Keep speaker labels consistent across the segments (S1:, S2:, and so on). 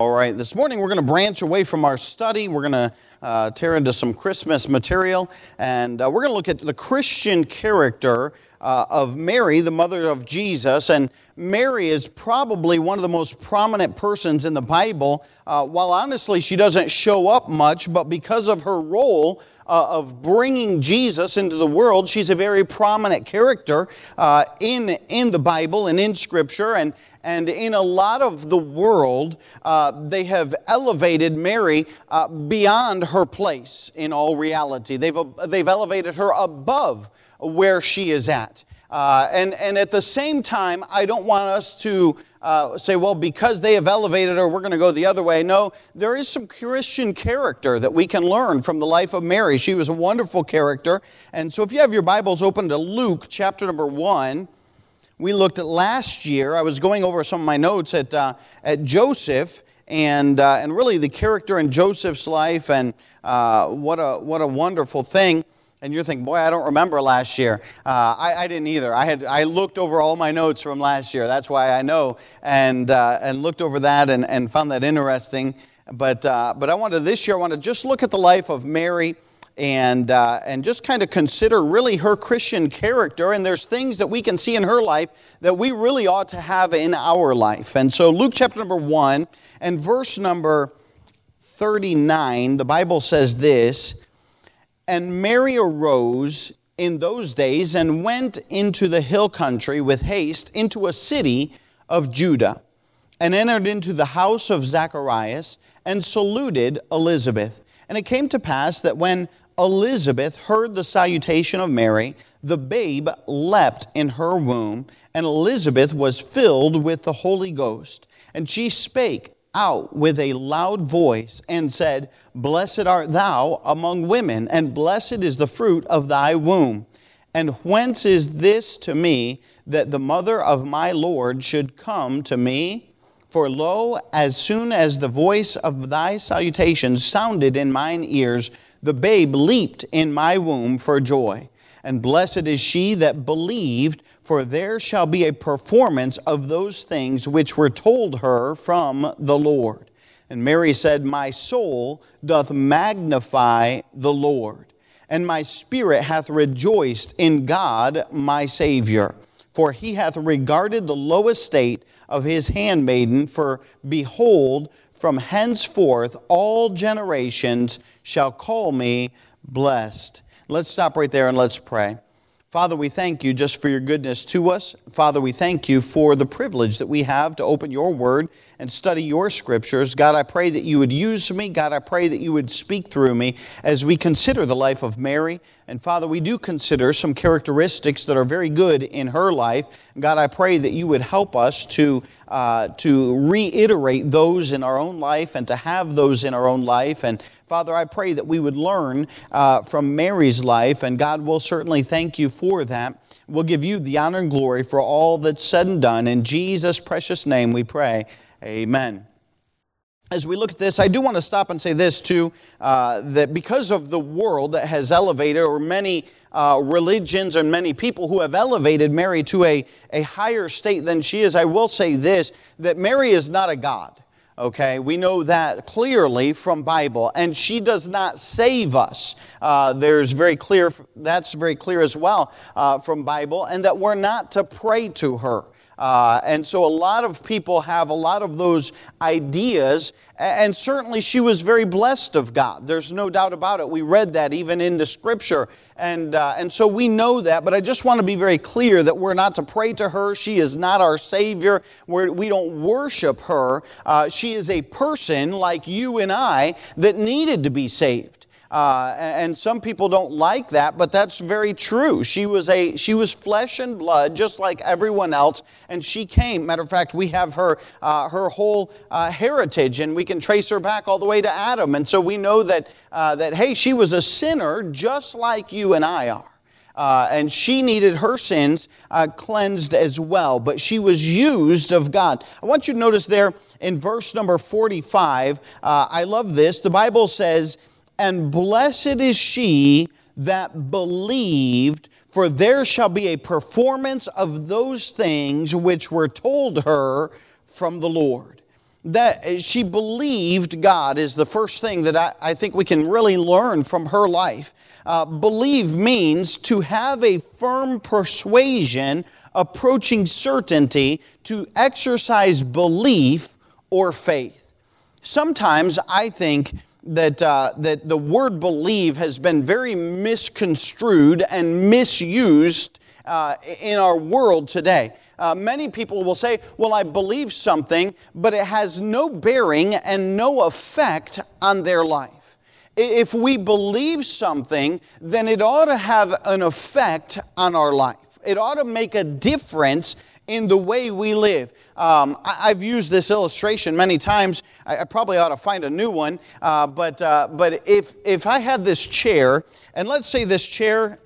S1: All right, this morning we're going to branch away from our study. We're going to uh, tear into some Christmas material, and uh, we're going to look at the Christian character uh, of Mary, the mother of Jesus. And Mary is probably one of the most prominent persons in the Bible. Uh, while honestly, she doesn't show up much, but because of her role, uh, of bringing Jesus into the world. She's a very prominent character uh, in, in the Bible and in Scripture. And, and in a lot of the world, uh, they have elevated Mary uh, beyond her place in all reality. They've, they've elevated her above where she is at. Uh, and, and at the same time, I don't want us to uh, say, well, because they have elevated her, we're going to go the other way. No, there is some Christian character that we can learn from the life of Mary. She was a wonderful character. And so if you have your Bibles open to Luke chapter number 1, we looked at last year. I was going over some of my notes at, uh, at Joseph and, uh, and really the character in Joseph's life and uh, what, a, what a wonderful thing. And you're thinking, boy, I don't remember last year. Uh, I, I, didn't either. I, had, I looked over all my notes from last year. That's why I know. And, uh, and looked over that and, and found that interesting. But, uh, but I wanted this year, I want to just look at the life of Mary and, uh, and just kind of consider really her Christian character. And there's things that we can see in her life that we really ought to have in our life. And so, Luke chapter number 1 and verse number 39, the Bible says this And Mary arose in those days and went into the hill country with haste into a city of Judah and entered into the house of Zacharias and saluted Elizabeth. And it came to pass that when Elizabeth heard the salutation of Mary, the babe leapt in her womb, and Elizabeth was filled with the Holy Ghost. And she spake out with a loud voice and said, Blessed art thou among women, and blessed is the fruit of thy womb. And whence is this to me that the mother of my Lord should come to me? For lo, as soon as the voice of thy salutation sounded in mine ears, the babe leaped in my womb for joy. And blessed is she that believed, for there shall be a performance of those things which were told her from the Lord. And Mary said, My soul doth magnify the Lord, and my spirit hath rejoiced in God my Savior. For he hath regarded the low estate of his handmaiden, for behold, from henceforth all generations shall call me blessed. Let's stop right there and let's pray. Father, we thank you just for your goodness to us. Father, we thank you for the privilege that we have to open your word and study your scriptures. God, I pray that you would use me. God, I pray that you would speak through me as we consider the life of Mary. And Father, we do consider some characteristics that are very good in her life. God, I pray that you would help us to, uh, to reiterate those in our own life and to have those in our own life. And Father, I pray that we would learn uh, from Mary's life, and God will certainly thank you for that. We'll give you the honor and glory for all that's said and done. In Jesus' precious name we pray. Amen. As we look at this, I do want to stop and say this too uh, that because of the world that has elevated, or many uh, religions and many people who have elevated Mary to a, a higher state than she is, I will say this that Mary is not a God okay? We know that clearly from bible and she does not save us. Uh, there's very clear that's very clear as well uh, from bible and that we're not to pray to her. Uh, and so a lot of people have a lot of those ideas and certainly she was very blessed of god. There's no doubt about it. We read that even in the scripture and, uh, and so we know that, but I just want to be very clear that we're not to pray to her. She is not our Savior. We're, we do not worship her. Uh, she is a person like you and I that needed to be saved. Uh, and some people don't like that, but that's very true. She was a she was flesh and blood, just like everyone else, and she came. Matter of fact, we have her uh, her whole uh, heritage, and we can trace her back all the way to Adam. And so we know that uh, that hey, she was a sinner, just like you and I are. Uh, and she needed her sins uh, cleansed as well, but she was used of God. I want you to notice there in verse number 45, uh, I love this. The Bible says, and blessed is she that believed, for there shall be a performance of those things which were told her from the Lord. that she believed God is the first thing that I, I think we can really learn from her life. Uh, believe means to have a firm persuasion approaching certainty, to exercise belief or faith. Sometimes I think that, uh, that the word believe has been very misconstrued and misused uh, in our world today. Uh, many people will say, Well, I believe something, but it has no bearing and no effect on their life. If we believe something, then it ought to have an effect on our life. It ought to make a difference in the way we live. Um, I, have used this illustration many times. I, I, probably ought to find a new one. Uh, but uh, but if, if I had this chair, and let's say this chair,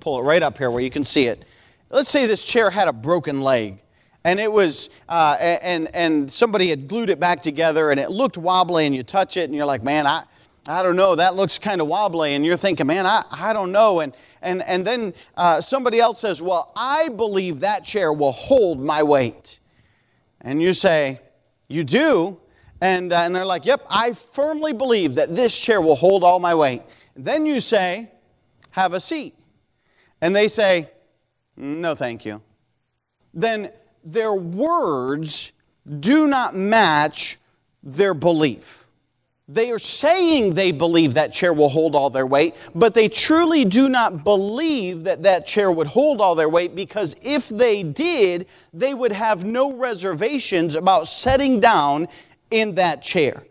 S1: pull it right up here where you can see it. Let's say this chair had a broken leg. And it was, uh, and, and somebody had glued it back together and it looked wobbly and you touch it and you're like, man, I, I don't know, that looks kind of wobbly. And you're thinking, man, I, I don't know. And, and, and then uh, somebody else says, well, I believe that chair will hold my weight. And you say, you do? And, uh, and they're like, yep, I firmly believe that this chair will hold all my weight. Then you say, have a seat. And they say, no, thank you. Then their words do not match their belief. They are saying they believe that chair will hold all their weight, but they truly do not believe that that chair would hold all their weight because if they did, they would have no reservations about setting down in that chair.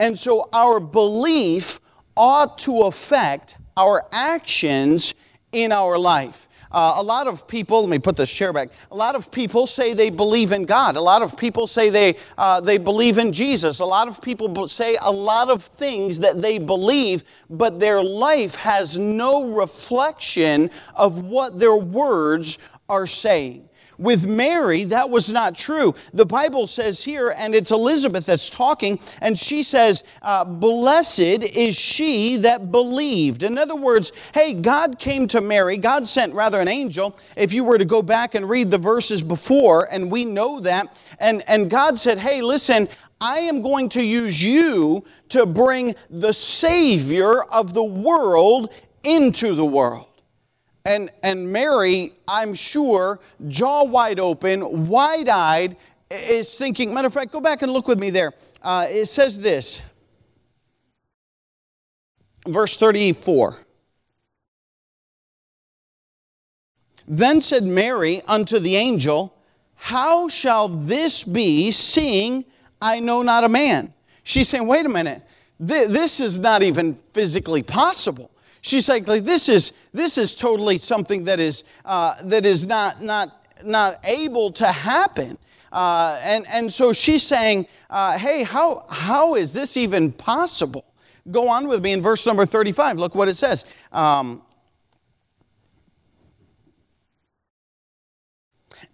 S1: And so our belief ought to affect our actions in our life. Uh, a lot of people, let me put this chair back. A lot of people say they believe in God. A lot of people say they, uh, they believe in Jesus. A lot of people say a lot of things that they believe, but their life has no reflection of what their words are saying. With Mary, that was not true. The Bible says here, and it's Elizabeth that's talking, and she says, uh, Blessed is she that believed. In other words, hey, God came to Mary, God sent rather an angel. If you were to go back and read the verses before, and we know that, and, and God said, Hey, listen, I am going to use you to bring the Savior of the world into the world. And, and Mary, I'm sure, jaw wide open, wide eyed, is thinking. Matter of fact, go back and look with me there. Uh, it says this, verse 34. Then said Mary unto the angel, How shall this be, seeing I know not a man? She's saying, Wait a minute, this is not even physically possible. She's like, like this is this is totally something that is uh, that is not not not able to happen. Uh, and and so she's saying, uh, hey, how how is this even possible? Go on with me in verse number 35. Look what it says. Um,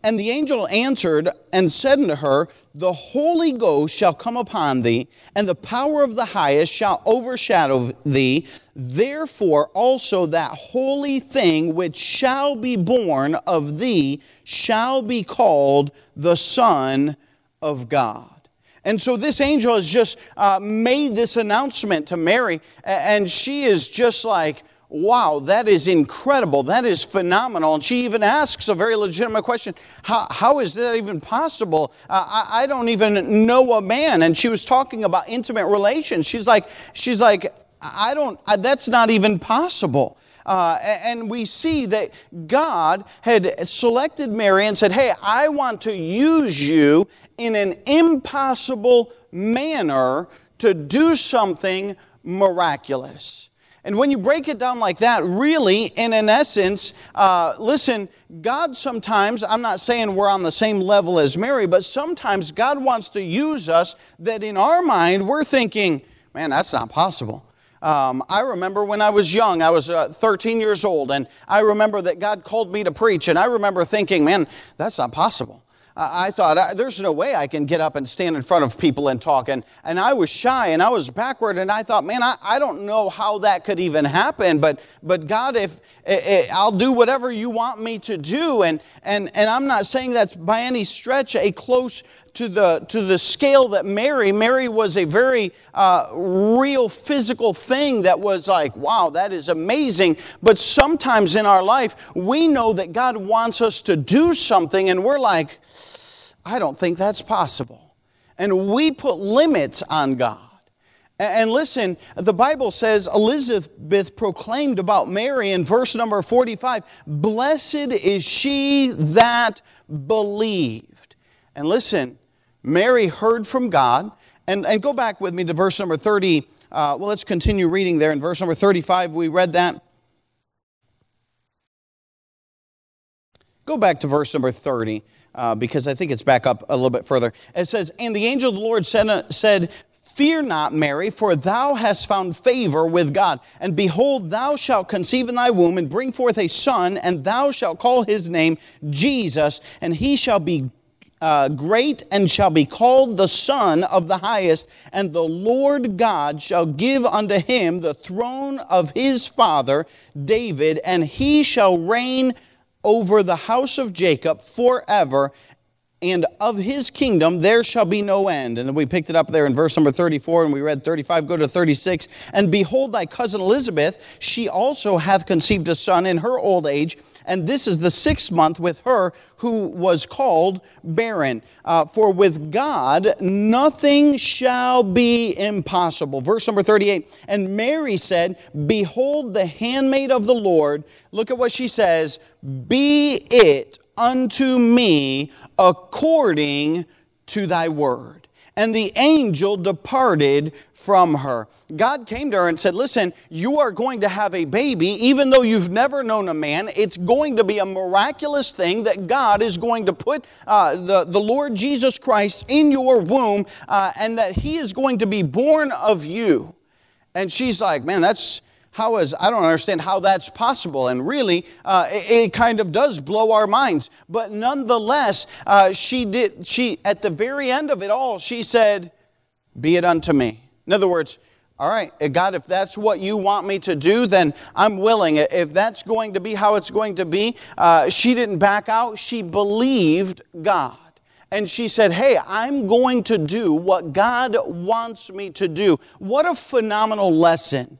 S1: And the angel answered and said unto her, The Holy Ghost shall come upon thee, and the power of the highest shall overshadow thee. Therefore also that holy thing which shall be born of thee shall be called the Son of God. And so this angel has just uh, made this announcement to Mary, and she is just like, wow, that is incredible. That is phenomenal. And she even asks a very legitimate question How, how is that even possible? Uh, I, I don't even know a man. And she was talking about intimate relations. She's like, she's like, I don't, that's not even possible. Uh, and we see that God had selected Mary and said, Hey, I want to use you in an impossible manner to do something miraculous. And when you break it down like that, really, in an essence, uh, listen, God sometimes, I'm not saying we're on the same level as Mary, but sometimes God wants to use us that in our mind we're thinking, man, that's not possible. Um, I remember when I was young, I was uh, 13 years old, and I remember that God called me to preach, and I remember thinking, man, that's not possible. I thought, there's no way I can get up and stand in front of people and talk. And, and I was shy and I was backward. And I thought, man, I, I don't know how that could even happen. But, but God, if, I'll do whatever you want me to do. And, and, and I'm not saying that's by any stretch a close to the, to the scale that Mary, Mary was a very uh, real physical thing that was like, wow, that is amazing. But sometimes in our life, we know that God wants us to do something, and we're like, I don't think that's possible. And we put limits on God. And listen, the Bible says Elizabeth proclaimed about Mary in verse number 45 Blessed is she that believed. And listen, Mary heard from God. And, and go back with me to verse number 30. Uh, well, let's continue reading there. In verse number 35, we read that. Go back to verse number 30. Uh, because I think it's back up a little bit further. It says, And the angel of the Lord said, said Fear not, Mary, for thou hast found favor with God. And behold, thou shalt conceive in thy womb and bring forth a son, and thou shalt call his name Jesus, and he shall be uh, great and shall be called the Son of the Highest, and the Lord God shall give unto him the throne of his father David, and he shall reign over the house of Jacob forever, and of his kingdom there shall be no end. And then we picked it up there in verse number 34, and we read 35, go to 36. And behold, thy cousin Elizabeth, she also hath conceived a son in her old age, and this is the sixth month with her who was called barren. Uh, for with God nothing shall be impossible. Verse number 38 And Mary said, Behold, the handmaid of the Lord. Look at what she says Be it unto me according to thy word. And the angel departed from her. God came to her and said, Listen, you are going to have a baby, even though you've never known a man. It's going to be a miraculous thing that God is going to put uh, the, the Lord Jesus Christ in your womb, uh, and that He is going to be born of you. And she's like, Man, that's how is i don't understand how that's possible and really uh, it, it, kind of does blow our minds. But nonetheless uh, she did she at the very end of it all she said be it unto me. In other words all right uh, god if that's what you want me to do then i'm willing. If that's going to be how it's going to be uh, she didn't back out. She believed god. And she said, Hey, I'm going to do what God wants me to do. What a phenomenal lesson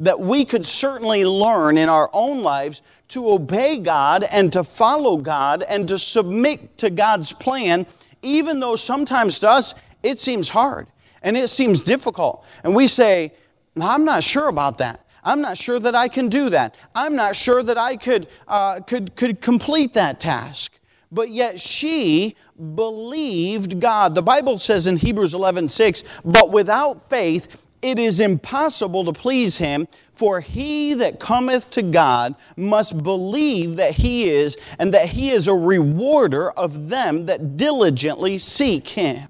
S1: that we could certainly learn in our own lives to obey God and to follow God and to submit to God's plan, even though sometimes to us it seems hard and it seems difficult. And we say, I'm not sure about that. I'm not sure that I can do that. I'm not sure that I could, uh, could, could complete that task. But yet she believed God. The Bible says in Hebrews 11 6, but without faith, it is impossible to please him, for he that cometh to God must believe that he is, and that he is a rewarder of them that diligently seek him.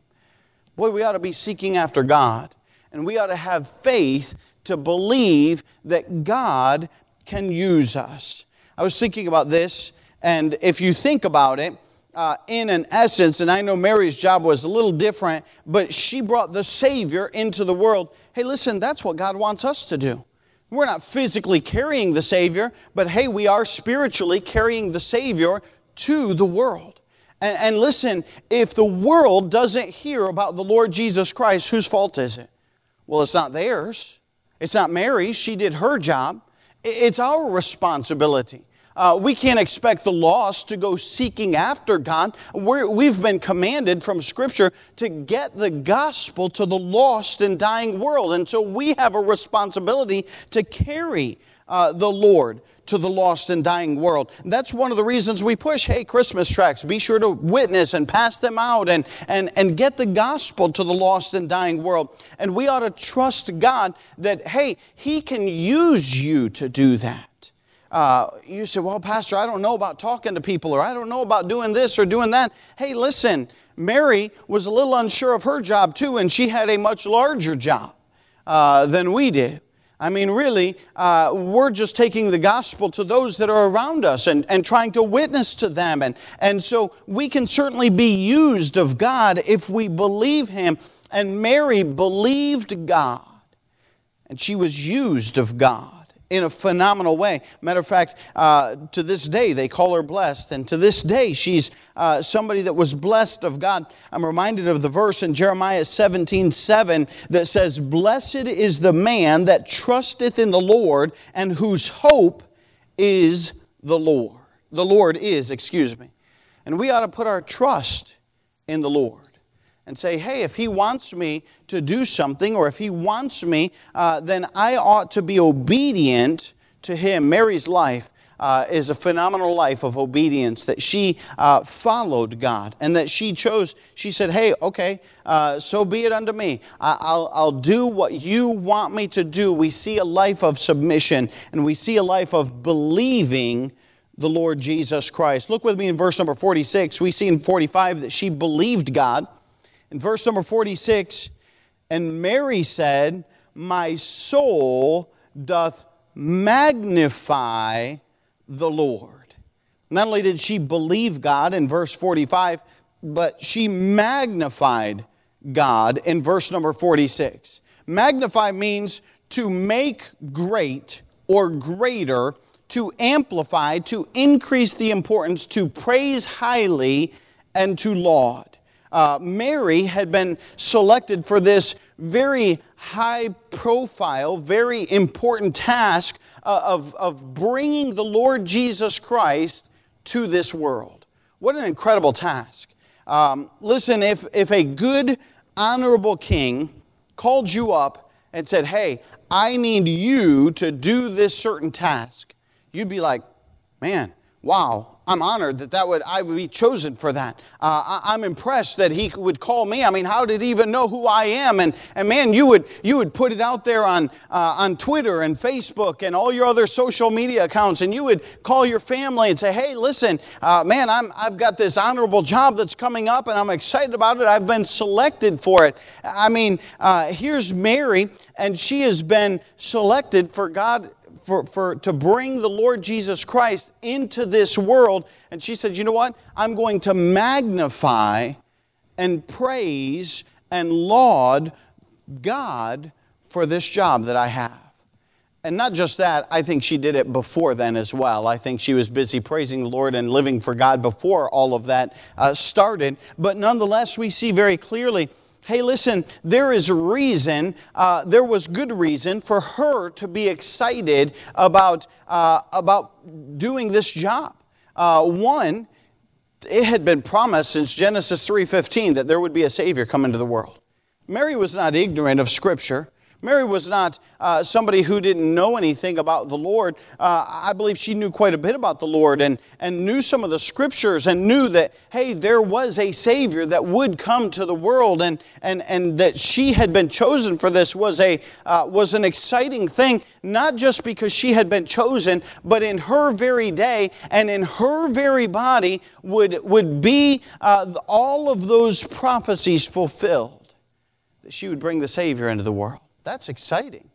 S1: Boy, we ought to be seeking after God, and we ought to have faith to believe that God can use us. I was thinking about this, and if you think about it, uh, in an essence, and I know Mary's job was a little different, but she brought the Savior into the world. Hey, listen, that's what God wants us to do. We're not physically carrying the Savior, but hey, we are spiritually carrying the Savior to the world. And, and, listen, if the world doesn't hear about the Lord Jesus Christ, whose fault is it? Well, it's not theirs. It's not Mary's. She did her job. It's our responsibility. Uh, we can't expect the lost to go seeking after God. we have been commanded from Scripture to get the gospel to the lost and dying world. And so we have a responsibility to carry uh, the Lord to the lost and dying world. That's one of the reasons we push, hey, Christmas tracts, be sure to witness and pass them out and, and, and get the gospel to the lost and dying world. And we ought to trust God that, hey, He can use you to do that. Uh, you say, well, Pastor, I don't know about talking to people, or I don't know about doing this or doing that. Hey, listen, Mary was a little unsure of her job too, and she had a much larger job uh, than we did. I mean, really, uh, we're just taking the gospel to those that are around us and, and trying to witness to them. And, and so we can certainly be used of God if we believe Him. And Mary believed God, and she was used of God in a phenomenal way. Matter of fact, uh, to this day, they call her blessed. And to this day, she's uh, somebody that was blessed of God. I'm reminded of the verse in Jeremiah 17 7 that says, Blessed is the man that trusteth in the Lord and whose hope is the Lord. The Lord is, excuse me. And we ought to put our trust in the Lord and say, hey, if he wants me to do something or if he wants me, uh, then I ought to be obedient to him. Mary's life uh, is a phenomenal life of obedience that she uh, followed God and that she chose. She said, Hey, okay, uh, so be it unto me. I, will I'll do what you want me to do. We see a life of submission and we see a life of believing the Lord Jesus Christ. Look with me in verse number 46. We see in 45 that she believed God. In verse number 46, and Mary said, My soul doth magnify the Lord. Not only did she believe God in verse 45, but she magnified God in verse number 46. Magnify means to make great or greater, to amplify, to increase the importance, to praise highly, and to laud uh, Mary had been selected for this very high profile, very important task uh, of, of bringing the Lord Jesus Christ to this world. What an incredible task. Um, listen, if, if a good, honorable king called you up and said, Hey, I need you to do this certain task, you'd be like, Man, wow, I'm honored that, that would, I would be chosen for that. Uh, I, am I'm impressed that he would call me. I mean, how did he even know who I am? And, and man, you would, you would put it out there on, uh, on Twitter and Facebook and all your other social media accounts, and you would call your family and say, hey, listen, uh, man, I'm, I've got this honorable job that's coming up, and I'm excited about it. I've been selected for it. I mean, uh, here's Mary, and she has been selected for God for, for, to bring the Lord Jesus Christ into this world. And she said, You know what? I'm going to magnify and praise and laud God for this job that I have. And not just that, I think she did it before then as well. I think she was busy praising the Lord and living for God before all of that uh, started. But nonetheless, we see very clearly hey, listen, there is reason, uh, there was good reason for her to be excited about, uh, about doing this job. Uh, one, it had been promised since Genesis 3.15 that there would be a Savior come into the world. Mary was not ignorant of Scripture. Mary was not uh, somebody who didn't know anything about the Lord. Uh, I believe she knew quite a bit about the Lord and, and knew some of the scriptures and knew that, hey, there was a Savior that would come to the world and, and, and that she had been chosen for this was, a, uh, was an exciting thing, not just because she had been chosen, but in her very day and in her very body would, would be uh, all of those prophecies fulfilled, that she would bring the Savior into the world. That's exciting.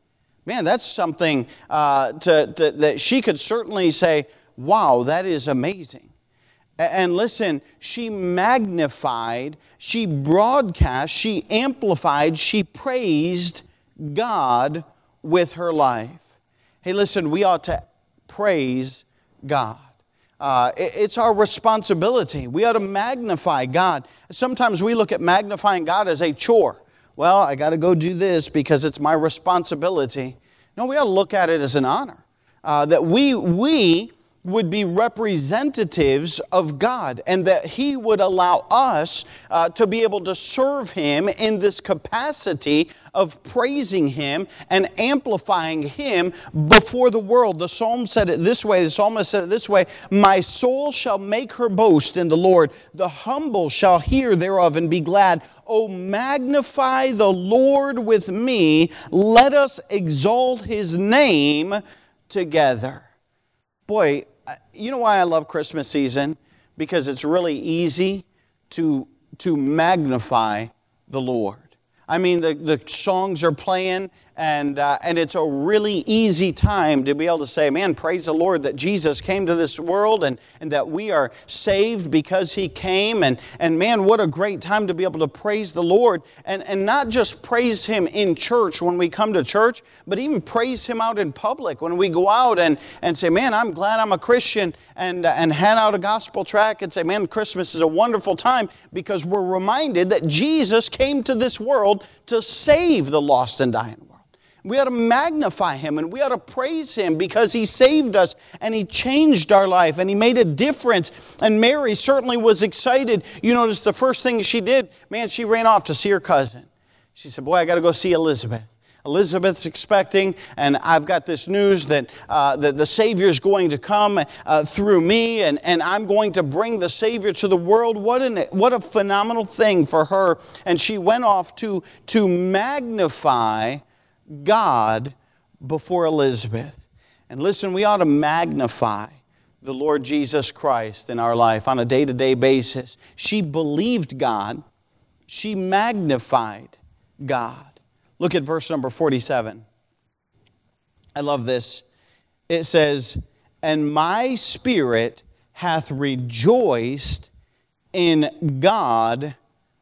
S1: Man, that's something uh, to, to, that she could certainly say, wow, that is amazing. And listen, she magnified, she broadcast, she amplified, she praised God with her life. Hey, listen, we ought to praise God. Uh, it's our responsibility. We ought to magnify God. Sometimes we look at magnifying God as a chore well, I got to go do this because it's my responsibility. No, we ought to look at it as an honor. Uh, that we, we would be representatives of God and that He would allow us uh, to be able to serve Him in this capacity of praising Him and amplifying Him before the world. The psalm said it this way the psalmist said it this way My soul shall make her boast in the Lord, the humble shall hear thereof and be glad. Oh, magnify the Lord with me, let us exalt His name together. Boy, you know why I love Christmas season? Because it's really easy to, to magnify the Lord. I mean, the, the songs are playing, And, uh, and it's a really easy time to be able to say, man, praise the Lord that Jesus came to this world and, and that we are saved because he came. And, and man, what a great time to be able to praise the Lord. And, and not just praise him in church when we come to church, but even praise him out in public when we go out and, and say, man, I'm glad I'm a Christian. And, uh, and hand out a gospel track and say, man, Christmas is a wonderful time because we're reminded that Jesus came to this world to save the lost and dying world. We ought to magnify him and we ought to praise him because he saved us and he changed our life and he made a difference. And Mary certainly was excited. You notice the first thing she did, man, she ran off to see her cousin. She said, Boy, I got to go see Elizabeth. Elizabeth's expecting, and I've got this news that, uh, that the Savior is going to come uh, through me, and, and I'm going to bring the Savior to the world. What, an, what a phenomenal thing for her. And she went off to, to magnify God before Elizabeth. And listen, we ought to magnify the Lord Jesus Christ in our life on a day to day basis. She believed God, she magnified God. Look at verse number 47. I love this. It says, And my spirit hath rejoiced in God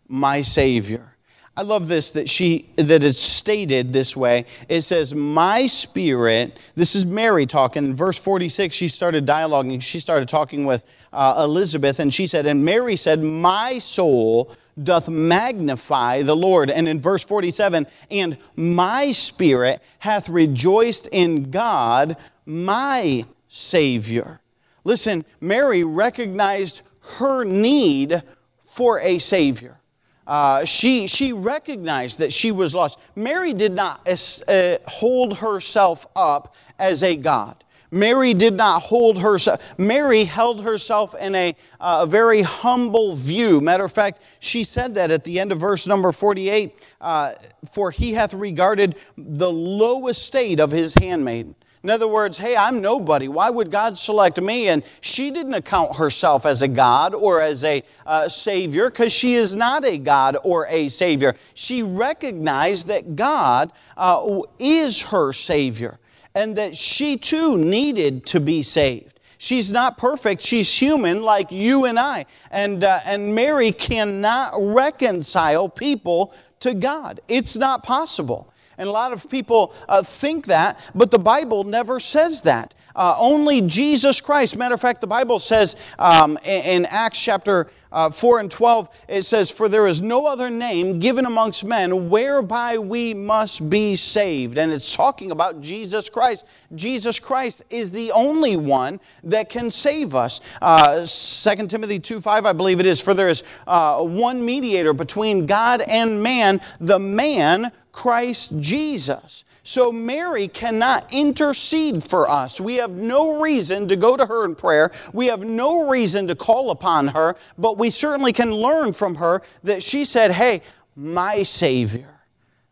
S1: my Savior. I love this that she that it's stated this way. It says, "My spirit." This is Mary talking. In verse forty-six, she started dialoguing. She started talking with uh, Elizabeth, and she said, "And Mary said, My soul doth magnify the Lord." And in verse forty-seven, "And my spirit hath rejoiced in God, my Savior." Listen, Mary recognized her need for a Savior. Uh, she, she recognized that she was lost. Mary did not uh, hold herself up as a God. Mary did not hold herself. Mary held herself in a, uh, a very humble view. Matter of fact, she said that at the end of verse number 48 uh, For he hath regarded the low estate of his handmaiden. In other words, hey, I'm nobody. Why would God select me? And she didn't account herself as a God or as a uh, Savior because she is not a God or a Savior. She recognized that God uh, is her Savior and that she too needed to be saved. She's not perfect. She's human like you and I. And, uh, and Mary cannot reconcile people to God. It's not possible. And a lot of people uh, think that, but the Bible never says that. Uh, only Jesus Christ. Matter of fact, the Bible says um, in, in, Acts chapter uh, 4 and 12, it says, For there is no other name given amongst men whereby we must be saved. And it's talking about Jesus Christ. Jesus Christ is the only one that can save us. Uh, 2 Timothy 2 5, I believe it is, For there is uh, one mediator between God and man, the man Christ Jesus. So Mary cannot intercede for us. We have no reason to go to her in prayer. We have no reason to call upon her, but we certainly can learn from her that she said, Hey, my Savior.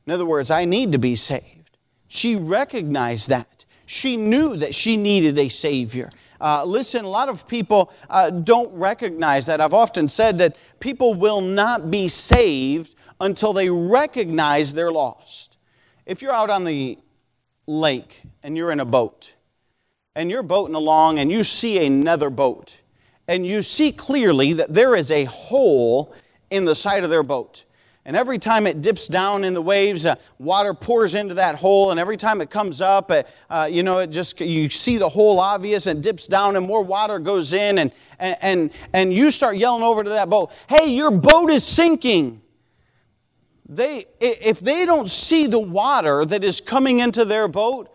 S1: In other words, I need to be saved. She recognized that. She knew that she needed a Savior. Uh, listen, a lot of people uh, don't recognize that. I've often said that people will not be saved until they recognize they're lost. If you're out on the lake and you're in a boat, and you're boating along and you see another boat, and you see clearly that there is a hole in the side of their boat. And every time it dips down in the waves, uh, water pours into that hole. And every time it comes up, uh, uh, you know, it just you see the hole obvious and dips down, and more water goes in, and and and you start yelling over to that boat, "Hey, your boat is sinking!" They, if they don't see the water that is coming into their boat,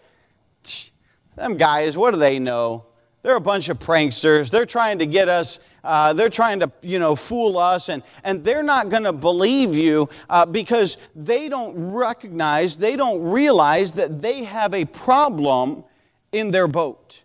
S1: them guys, what do they know? They're a bunch of pranksters. They're trying to get us, uh, they're trying to, you know, fool us, and, and they're not going to believe you uh, because they don't recognize, they don't realize that they have a problem in their boat.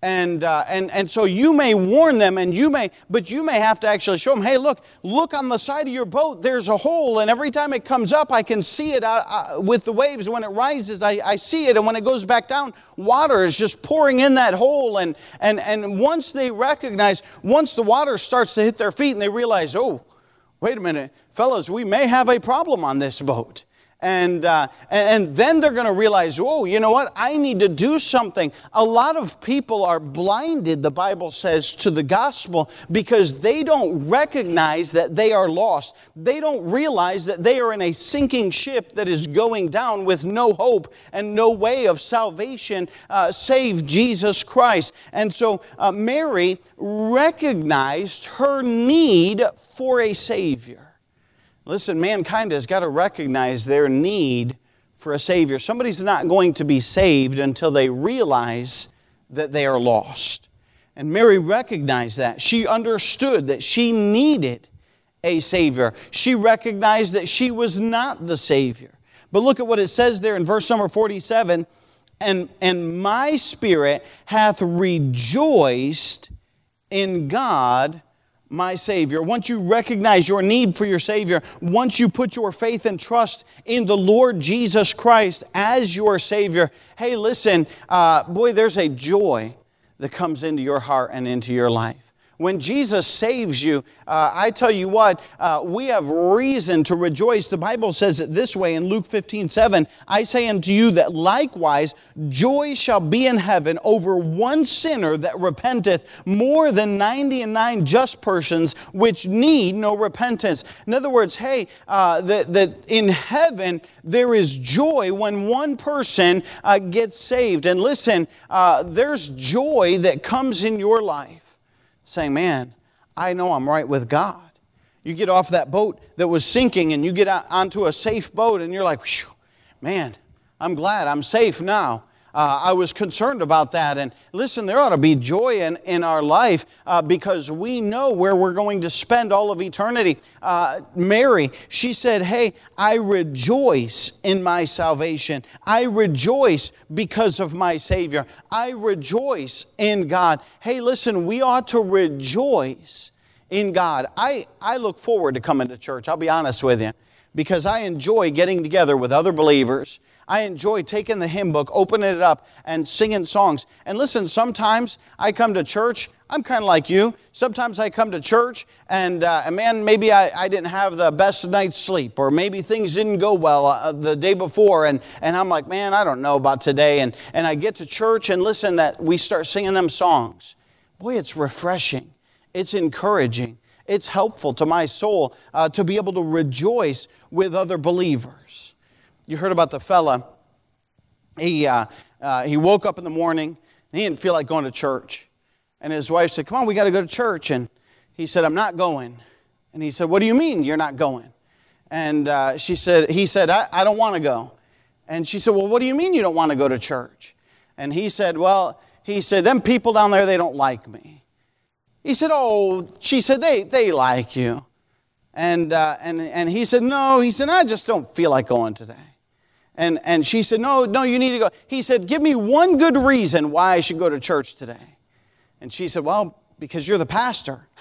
S1: And, uh, and, and so you may warn them and you may but you may have to actually show them hey look look on the side of your boat. There's a hole and every time it comes up i can see it uh, uh, with the waves. When it rises I, I see it and when it goes back down water is just pouring in that hole. And, and, and once they recognize once the water starts to hit their feet and they realize oh wait a minute fellas we may have a problem on this boat And, uh, and then they're going to realize, oh, you know what? I need to do something. A lot of people are blinded, the Bible says, to the gospel because they don't recognize that they are lost. They don't realize that they are in a sinking ship that is going down with no hope and no way of salvation uh, save Jesus Christ. And so uh, Mary recognized her need for a Savior. Listen, mankind has got to recognize their need for a Savior. Somebody's not going to be saved until they realize that they are lost. And Mary recognized that. She understood that she needed a Savior. She recognized that she was not the Savior. But look at what it says there in verse number 47 and, and my spirit hath rejoiced in God my Savior, once you recognize your need for your Savior, once you put your faith and trust in the Lord Jesus Christ as your Savior, hey, listen, uh, boy, there's a joy that comes into your heart and into your life. When Jesus saves you, uh, I tell you what, uh, we have reason to rejoice. The Bible says it this way in Luke 15 7 I say unto you that likewise joy shall be in heaven over one sinner that repenteth more than 90 and nine just persons which need no repentance. In other words, hey, uh, that, that in heaven there is joy when one person uh, gets saved. And listen, uh, there's joy that comes in your life saying, Man, I know I'm right with God. You get off that boat that was sinking and you get onto a safe boat and you're like, Man, I'm glad I'm safe now. Uh, I was concerned about that. And listen, there ought to be joy in, in our life uh, because we know where we're going to spend all of eternity. Uh, Mary, she said, Hey, I rejoice in my salvation. I rejoice because of my Savior. I rejoice in God. Hey, listen, we ought to rejoice in God. I, I look forward to coming to church, I'll be honest with you, because I enjoy getting together with other believers I enjoy taking the hymn book, opening it up, and singing songs. And listen, sometimes I come to church, I'm kind of like you. Sometimes I come to church, and, uh, man, maybe I, I didn't have the best night's sleep, or maybe things didn't go well uh, the day before, and, and I'm like, man, I don't know about today. And, and I get to church, and listen, that we start singing them songs. Boy, it's refreshing, it's encouraging, it's helpful to my soul uh, to be able to rejoice with other believers. You heard about the fella. He, uh, uh, he woke up in the morning he didn't feel like going to church. And his wife said, Come on, we got to go to church. And he said, I'm not going. And he said, What do you mean you're not going? And uh, she said, He said, I, I don't want to go. And she said, Well, what do you mean you don't want to go to church? And he said, Well, he said, Them people down there, they don't like me. He said, Oh, she said, They, they like you. And, uh, and, and he said, No, he said, I just don't feel like going today. And, and she said, No, no, you need to go. He said, Give me one good reason why I should go to church today. And she said, Well, because you're the pastor.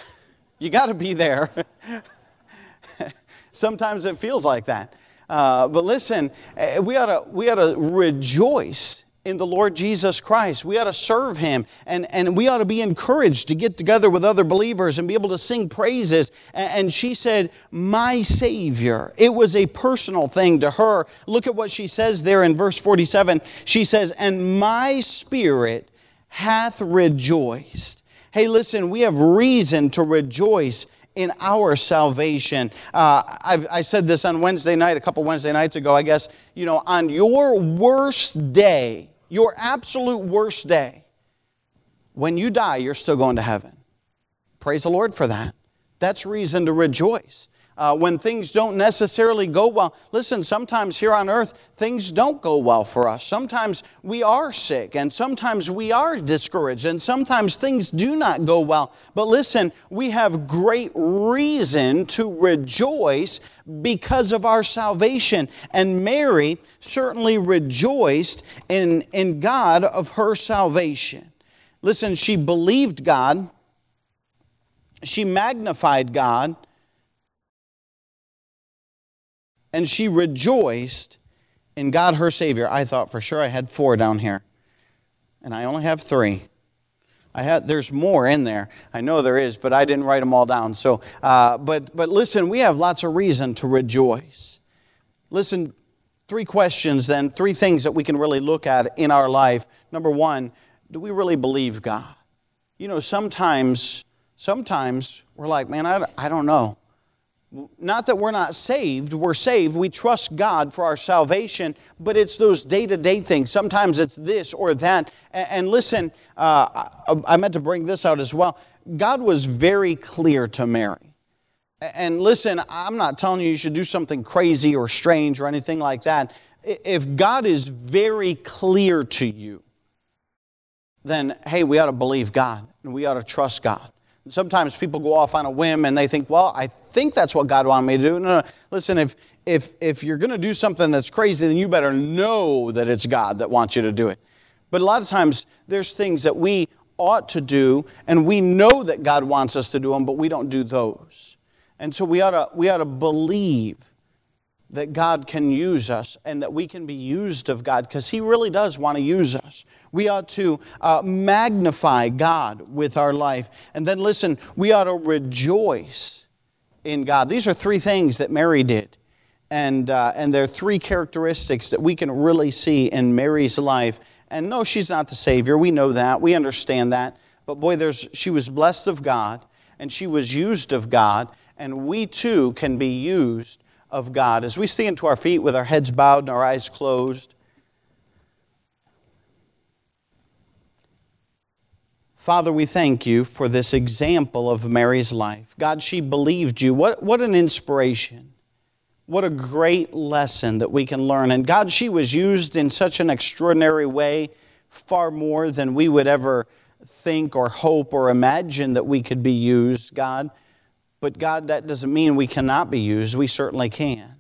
S1: You got to be there. Sometimes it feels like that. Uh, but listen, eh, we ought, to, we to rejoice in the Lord Jesus Christ. We ought to serve Him and, and we ought to be encouraged to get together with other believers and be able to sing praises. And she said, My Savior. It was a personal thing to her. Look at what she says there in verse 47. She says, And my spirit hath rejoiced. Hey, listen, we have reason to rejoice in our salvation. Uh, i said this on Wednesday night, a couple Wednesday nights ago, I guess. You know, on your worst day, your absolute worst day, when you die, you're still going to heaven. Praise the Lord for that. That's reason to rejoice. Uh, when things don't necessarily go well. Listen, sometimes here on earth, things don't go well for us. Sometimes we are sick, and sometimes we are discouraged, and sometimes things do not go well. But listen, we have great reason to rejoice because of our salvation. And Mary certainly rejoiced in, in God of her salvation. Listen, she believed God, she magnified God, and she rejoiced in God her Savior. I thought for sure I had four down here, and I only have three. I had, there's more in there. I know there is, but I didn't write them all down. So, uh, but, but listen, we have lots of reason to rejoice. Listen, Three questions, then, three things that we can really look at in our life. Number one, do we really believe God? You know, sometimes, sometimes we're like, man, I, I don't know. Not that we're not saved, we're saved. We trust God for our salvation, but it's those day to day things. Sometimes it's this or that. And, listen, uh, I meant to bring this out as well. God was very clear to Mary. And listen, I'm not telling you you should do something crazy or strange or anything like that. If God is very clear to you, then hey, we ought to believe God and we ought to trust God. Sometimes people go off on a whim and they think, well, I think that's what God wanted me to do. No, no. Listen, if, if, if you're going to do something that's crazy, then you better know that it's God that wants you to do it. But a lot of times, there's things that we ought to do, and we know that God wants us to do them, but we don't do those. And so we ought to, we ought to believe that God can use us and that we can be used of God because He really does want to use us. We ought to uh, magnify God with our life. And then listen, we ought to rejoice in God. These are three things that Mary did. And, uh, and there are three characteristics that we can really see in Mary's life. And no, she's not the Savior. We know that. We understand that. But boy, there's, she was blessed of God and she was used of God. And we too can be used of God. As we stand to our feet with our heads bowed and our eyes closed, Father, we thank you for this example of Mary's life. God, she believed you. What, what an inspiration. What a great lesson that we can learn. And God, she was used in such an extraordinary way, far more than we would ever think or hope or imagine that we could be used, God. But God, that doesn't mean we cannot be used. We certainly can.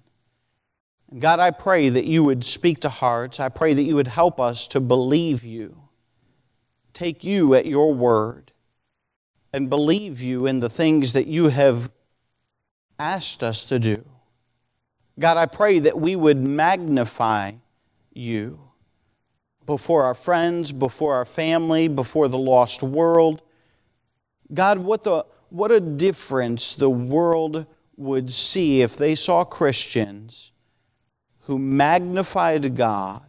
S1: God, I pray that you would speak to hearts. I pray that you would help us to believe you, take you at your word, and believe you in the things that you have asked us to do. God, I pray that we would magnify you before our friends, before our family, before the lost world. God, what the what a difference the world would see if they saw Christians who magnified God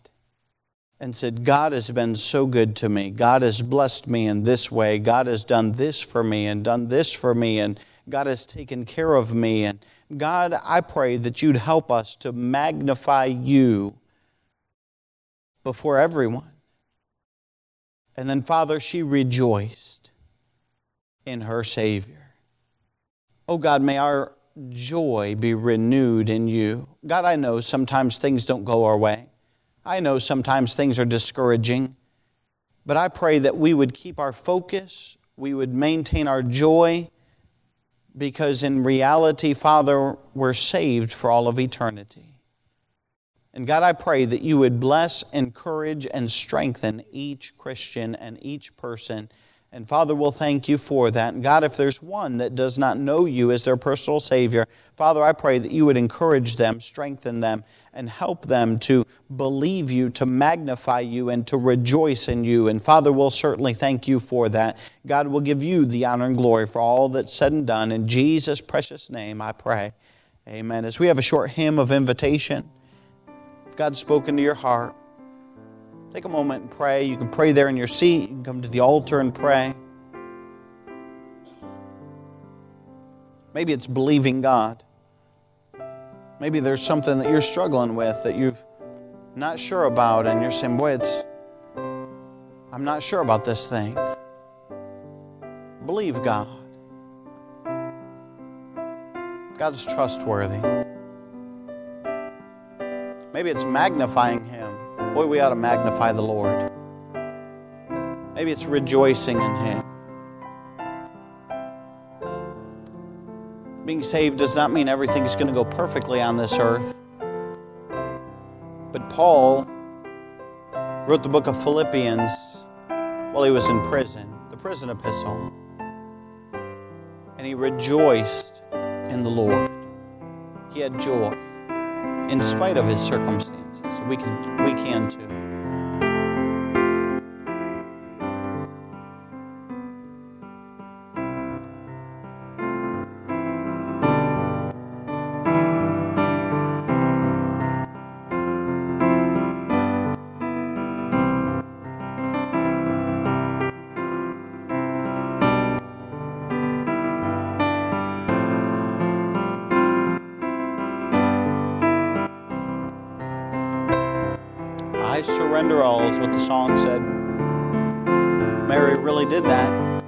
S1: and said, God has been so good to me. God has blessed me in this way. God has done this for me and done this for me, and God has taken care of me. And God, I pray that you'd help us to magnify you before everyone. And then, Father, she rejoiced in her Savior. Oh God, may our joy be renewed in you. God, I know sometimes things don't go our way. I know sometimes things are discouraging. But I pray that we would keep our focus, we would maintain our joy, because in reality, Father, we're saved for all of eternity. And God, I pray that you would bless, encourage, and strengthen each Christian and each person and Father, we'll thank you for that. And God, if there's one that does not know you as their personal Savior, Father, I pray that you would encourage them, strengthen them, and help them to believe you, to magnify you, and to rejoice in you. And Father, we'll certainly thank you for that. God will give you the honor and glory for all that's said and done. In Jesus' precious name, I pray. Amen. As we have a short hymn of invitation, if God's spoken to your heart, Take a moment and pray. You can pray there in your seat. You can come to the altar and pray. Maybe it's believing God. Maybe there's something that you're struggling with that you've not sure about, and you're saying, Boy, it's, I'm not sure about this thing. Believe God. God's trustworthy. Maybe it's magnifying Him. Boy, we ought to magnify the Lord. Maybe it's rejoicing in Him. Being saved does not mean everything is going to go perfectly on this earth. But Paul wrote the book of Philippians while he was in prison, the prison epistle. And he rejoiced in the Lord. He had joy in spite of his circumstances we can we can too. Surrender all, is what the song said. Mary really did that.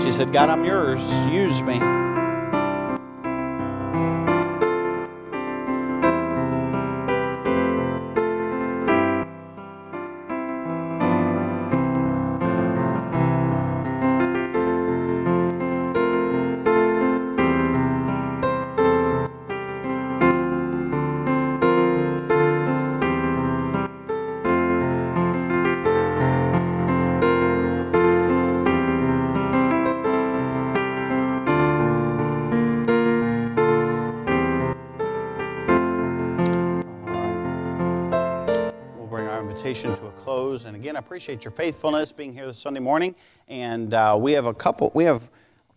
S1: She said, God, I'm yours. Use me. To a close. And again, I appreciate your faithfulness being here this Sunday morning. And uh, we have a couple, we have,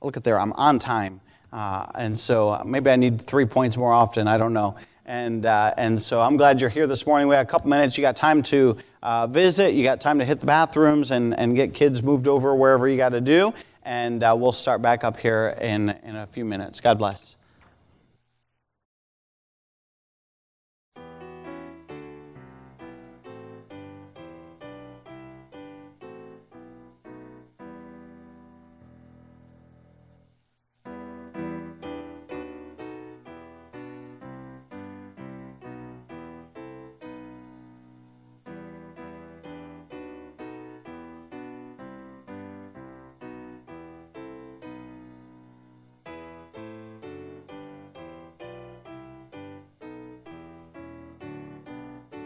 S1: look at there, I'm on time. Uh, and so maybe I need three points more often, I don't know. And, uh, and so I'm glad you're here this morning. We had a couple minutes. You got time to uh, visit, you got time to hit the bathrooms and, and get kids moved over wherever you got to do. And uh, we'll start back up here in, in a few minutes. God bless.